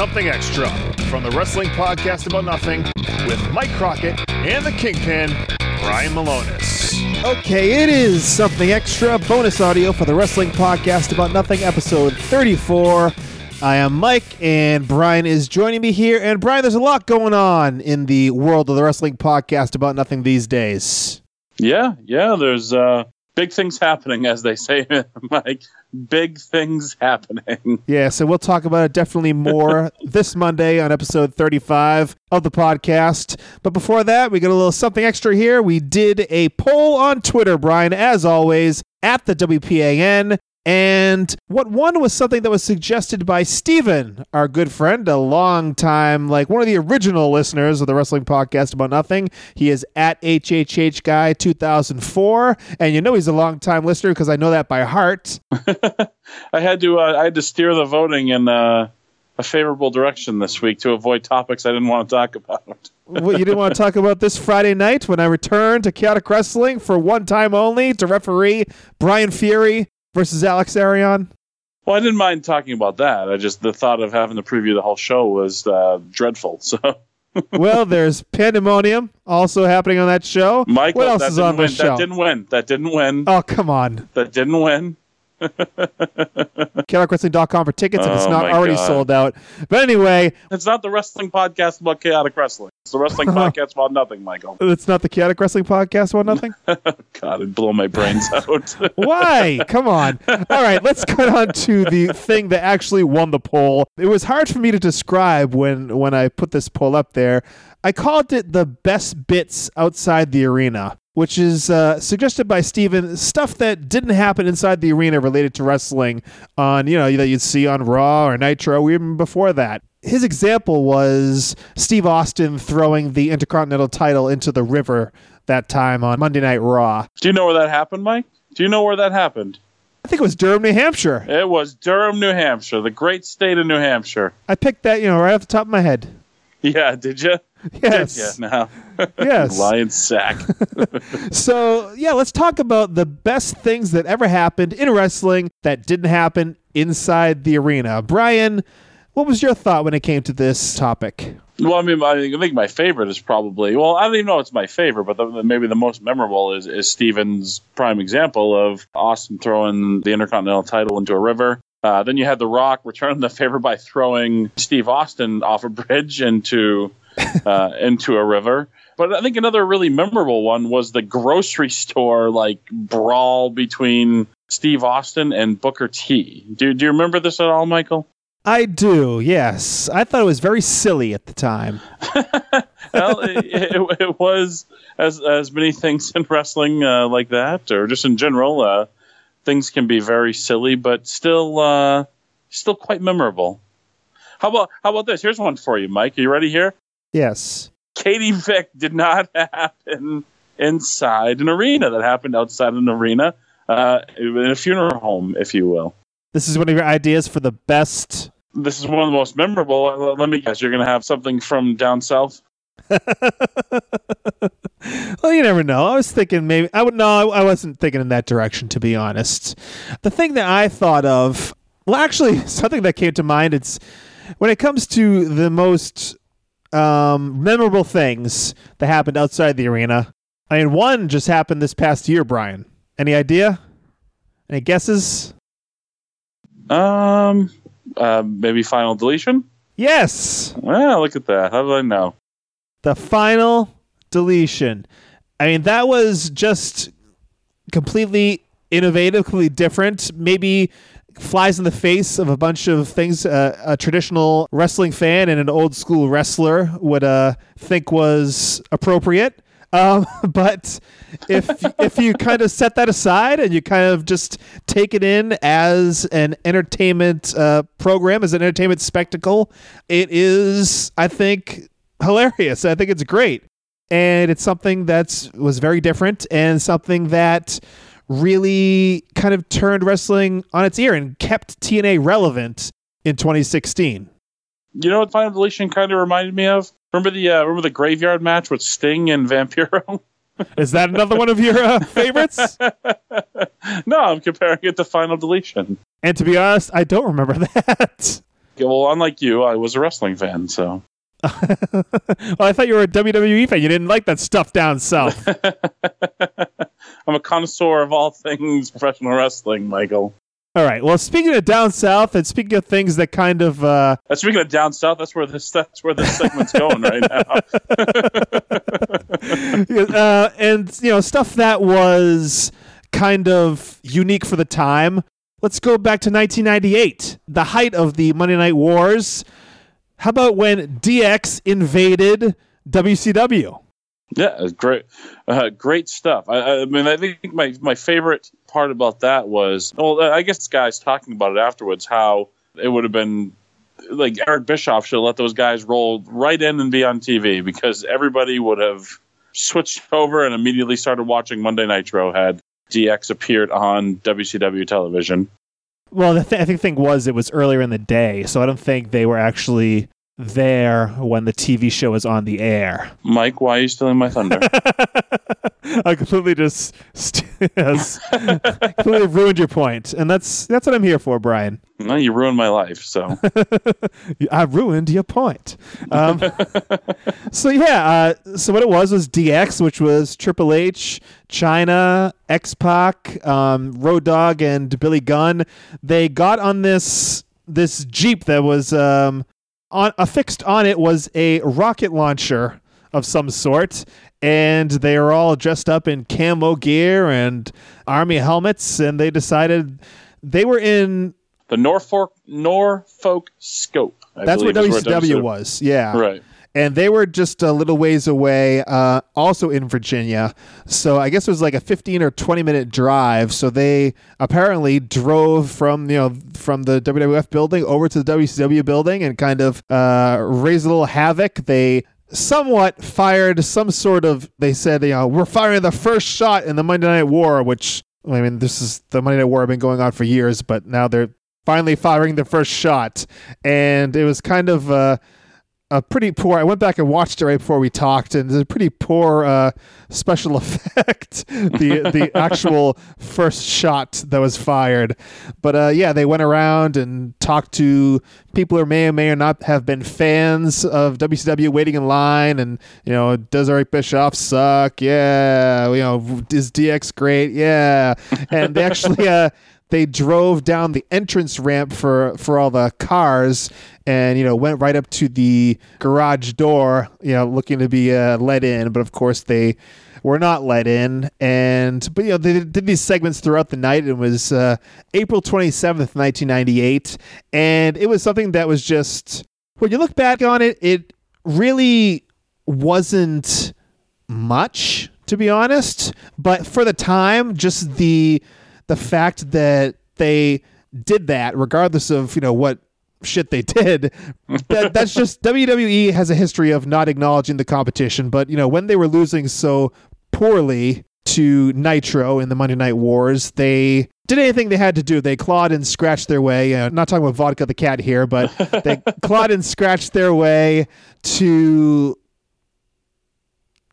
Something Extra from the Wrestling Podcast About Nothing with Mike Crockett and the Kingpin, Brian Malonis. Okay, it is something extra bonus audio for the Wrestling Podcast About Nothing, episode 34. I am Mike, and Brian is joining me here. And Brian, there's a lot going on in the world of the Wrestling Podcast About Nothing these days. Yeah, yeah, there's uh, big things happening, as they say, Mike. Big things happening. Yeah, so we'll talk about it definitely more this Monday on episode 35 of the podcast. But before that, we got a little something extra here. We did a poll on Twitter, Brian, as always, at the WPAN. And what one was something that was suggested by Steven, our good friend, a long time, like one of the original listeners of the wrestling podcast about nothing. He is at HHH Guy 2004. And you know he's a long time listener because I know that by heart. I had to uh, I had to steer the voting in uh, a favorable direction this week to avoid topics I didn't want to talk about. what you didn't want to talk about this Friday night when I returned to Chaotic Wrestling for one time only to referee Brian Fury versus Alex Arion? Well, I didn't mind talking about that. I just the thought of having to preview the whole show was uh, dreadful. So, well, there's Pandemonium also happening on that show. Michael, what else is on win. this show? That didn't win. That didn't win. Oh, come on. That didn't win. ChaoticWrestling.com for tickets if it's Oh, not my already God. sold out. But anyway, It's not the wrestling podcast about chaotic wrestling. It's the wrestling podcast about nothing, Michael. it's not the Chaotic Wrestling Podcast about nothing. God, it'd blow my brains out. Why? Come on. All right, let's cut on to the thing that actually won the poll. It was hard for me to describe when when I put this poll up there. I called it the best bits outside the arena, which is uh, suggested by Steven, stuff that didn't happen inside the arena related to wrestling on, you know, that you'd see on Raw or Nitro, even before that. His example was Steve Austin throwing the Intercontinental title into the river that time on Monday Night Raw. Do you know where that happened, Mike? Do you know where that happened? I think it was Durham, New Hampshire. It was Durham, New Hampshire, the great state of New Hampshire. I picked that, you know, right off the top of my head. Yeah, did you? Yes. Did you? No. Yes. Lion sack. So, yeah, let's talk about the best things that ever happened in wrestling that didn't happen inside the arena. Brian, what was your thought when it came to this topic? well, I mean, I think my favorite is probably, well, I don't even know it's my favorite, but the, maybe the most memorable is, is Steven's prime example of Austin throwing the Intercontinental title into a river. Uh, then you had The Rock return the favor by throwing Steve Austin off a bridge into uh, into a river. But I think another really memorable one was the grocery store like brawl between Steve Austin and Booker T. Do, do you remember this at all, Michael? I do, yes. I thought it was very silly at the time. well, it, it, it was as as many things in wrestling uh, like that, or just in general. Uh, things can be very silly, but still uh, still quite memorable. How about how about this? Here's one for you, Mike. Are you ready here? Yes. Katie Vick did not happen inside an arena. That happened outside an arena, uh, in a funeral home, if you will. This is one of your ideas for the best. This is one of the most memorable. Uh, Let me guess, you're going to have something from down south. well, you never know. I was thinking maybe I would no, I wasn't thinking in that direction to be honest. The thing that I thought of, well, actually, something that came to mind. It's when it comes to the most um, memorable things that happened outside the arena. I mean, one just happened this past year. Brian, any idea? Any guesses? Um, uh, maybe final deletion. Yes, Well, look at that. How did I know? the final deletion. I mean, that was just completely innovative, completely different. Maybe flies in the face of a bunch of things uh, a traditional wrestling fan and an old school wrestler would uh, think was appropriate. Um, but if if you kind of set that aside and you kind of just take it in as an entertainment uh, program, as an entertainment spectacle, it is, I think, hilarious. I think it's great, and it's something that's was very different and something that really kind of turned wrestling on its ear and kept TNA relevant in 2016. You know what final deletion kind of reminded me of? Remember the uh, remember the graveyard match with Sting and Vampiro? Is that another one of your uh, favorites? no, I'm comparing it to final deletion. And to be honest, I don't remember that. Well, unlike you, I was a wrestling fan, so. well, I thought you were a WWE fan. You didn't like that stuff down south. I'm a connoisseur of all things professional wrestling, Michael. All right. Well, speaking of down south, and speaking of things that kind of uh, Uh, Speaking of down south, that's where this that's where this segment's going right now. uh, and you know stuff that was kind of unique for the time. Let's go back to 1998, the height of the Monday Night Wars. How about when DX invaded WCW? Yeah, great, uh, great stuff. I, I mean, I think my my favorite part about that was, well, I guess guys talking about it afterwards, how it would have been like Eric Bischoff should have let those guys roll right in and be on TV because everybody would have switched over and immediately started watching Monday Nitro had DX appeared on WCW television. Well, the th- I think the thing was it was earlier in the day, so I don't think they were actually there when the TV show is on the air. Mike, why are you stealing my thunder? I completely just st- completely ruined your point, and that's that's what I'm here for, Brian. no, you ruined my life. So I ruined your point. Um, so yeah, uh, so what it was was DX, which was Triple H, Chyna, X Pac, um, Road Dog, and Billy Gunn. They got on this this jeep that was um, on affixed on it was a rocket launcher of some sort. And they were all dressed up in camo gear and army helmets, and they decided they were in. the Norfolk Norfolk Scope. I That's where believe WCW was, yeah. Right. And they were just a little ways away, uh, also in Virginia. So I guess it was like a 15 or 20 minute drive. So they apparently drove from you know from the WWF building over to the WCW building and kind of uh, raised a little havoc. They somewhat fired some sort of. They said you know we're firing the first shot in the Monday Night War, which I mean this is the Monday Night War have been going on for years, but now they're finally firing the first shot, and it was kind of. Uh, a pretty poor. I went back and watched it right before we talked, and it's a pretty poor uh, special effect. the the actual first shot that was fired, but uh, yeah, they went around and talked to people who may or may or not have been fans of WCW, waiting in line, and you know, does Eric Bischoff suck? Yeah, you know, is DX great? Yeah, and they actually. Uh, they drove down the entrance ramp for for all the cars and you know went right up to the garage door you know looking to be uh, let in but of course they were not let in. And but you know they did these segments throughout the night. It was uh, april 27th 1998 and it was something that was just when you look back on it it really wasn't much to be honest. But for the time just the the fact that they did that regardless of you know what shit they did that, that's just WWE has a history of not acknowledging the competition but you know when they were losing so poorly to Nitro in the Monday Night Wars they did anything they had to do they clawed and scratched their way uh, not talking about vodka the cat here but they clawed and scratched their way to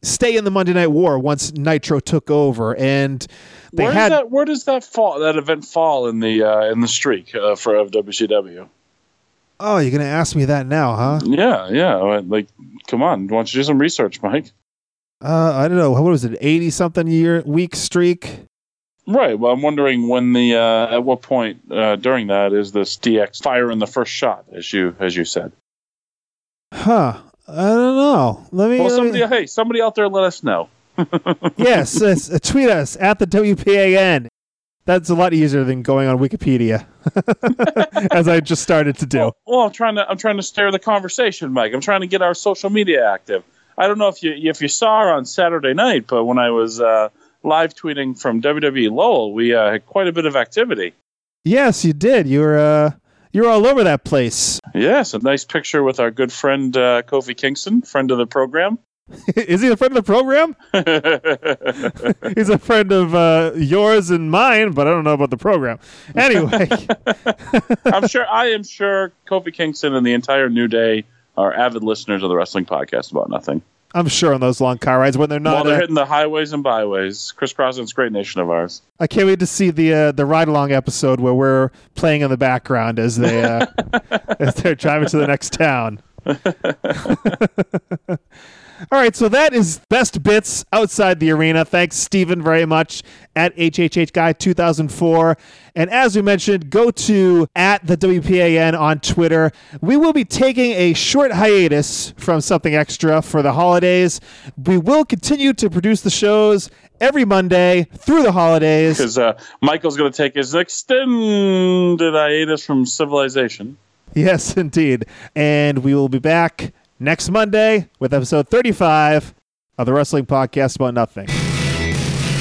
stay in the Monday Night War once Nitro took over and they where had does that where does that fall that event fall in the uh, in the streak uh, for of WCW? Oh, you're gonna ask me that now, huh? Yeah, yeah. Like, come on, why don't you do some research, Mike? Uh, I don't know. What was it? Eighty something year week streak. Right. Well, I'm wondering when the uh, at what point uh, during that is this DX fire in the first shot, as you as you said. Huh. I don't know. Let me. Well, somebody, me- hey, somebody out there, let us know. yes, yes, uh, tweet us at the WPAN. That's a lot easier than going on Wikipedia, as I just started to do. Well, well, I'm trying to I'm trying to stir the conversation, Mike. I'm trying to get our social media active. I don't know if you if you saw her on Saturday night, but when I was uh, live tweeting from WWE Lowell, we uh, had quite a bit of activity. Yes, you did. You were uh, you were all over that place. Yes, a nice picture with our good friend uh, Kofi Kingston, friend of the program. Is he a friend of the program? He's a friend of uh, yours and mine, but I don't know about the program. Anyway, I'm sure I am sure Kofi Kingston and the entire New Day are avid listeners of the wrestling podcast about nothing. I'm sure on those long car rides when they're not. While they're Uh, hitting the highways and byways, crisscrossing this great nation of ours. I can't wait to see the uh, the ride along episode where we're playing in the background as they uh, as they're driving to the next town. All right, so that is best bits outside the arena. Thanks, Stephen, very much at HHH Guy 2004. And as we mentioned, go to at the WPAN on Twitter. We will be taking a short hiatus from something extra for the holidays. We will continue to produce the shows every Monday through the holidays. Because uh, Michael's going to take his extended hiatus from civilization. Yes, indeed. And we will be back next Monday with episode 35 of the Wrestling Podcast About Nothing.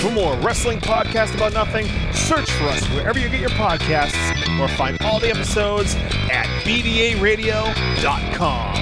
For more wrestling podcast about nothing, search for us wherever you get your podcasts or find all the episodes at bdaradio.com.